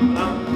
I'm